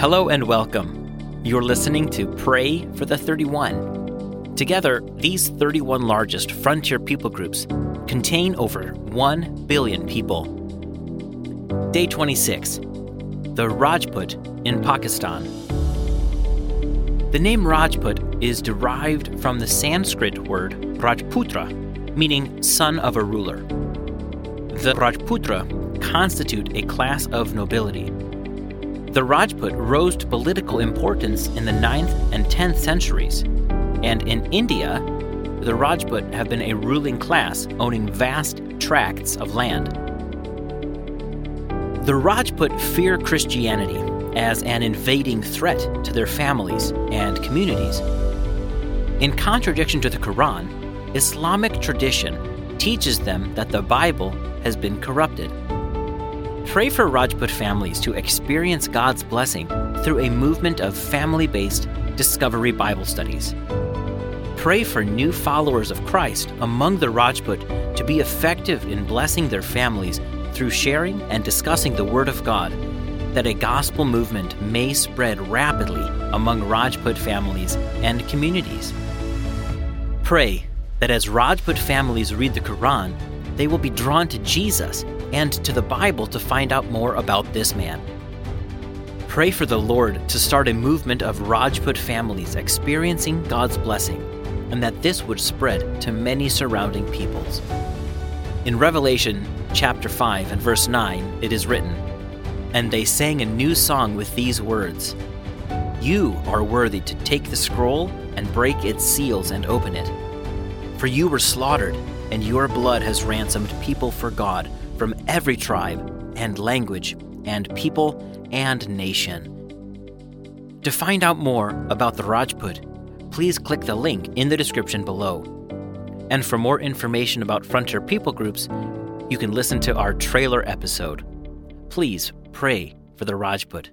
Hello and welcome. You're listening to Pray for the 31. Together, these 31 largest frontier people groups contain over 1 billion people. Day 26 The Rajput in Pakistan. The name Rajput is derived from the Sanskrit word Rajputra, meaning son of a ruler. The Rajputra constitute a class of nobility. The Rajput rose to political importance in the 9th and 10th centuries, and in India, the Rajput have been a ruling class owning vast tracts of land. The Rajput fear Christianity as an invading threat to their families and communities. In contradiction to the Quran, Islamic tradition teaches them that the Bible has been corrupted. Pray for Rajput families to experience God's blessing through a movement of family based Discovery Bible studies. Pray for new followers of Christ among the Rajput to be effective in blessing their families through sharing and discussing the Word of God, that a gospel movement may spread rapidly among Rajput families and communities. Pray that as Rajput families read the Quran, they will be drawn to Jesus and to the Bible to find out more about this man. Pray for the Lord to start a movement of Rajput families experiencing God's blessing, and that this would spread to many surrounding peoples. In Revelation chapter 5 and verse 9, it is written, And they sang a new song with these words You are worthy to take the scroll and break its seals and open it. For you were slaughtered, and your blood has ransomed people for God from every tribe and language and people and nation. To find out more about the Rajput, please click the link in the description below. And for more information about Frontier People Groups, you can listen to our trailer episode. Please pray for the Rajput.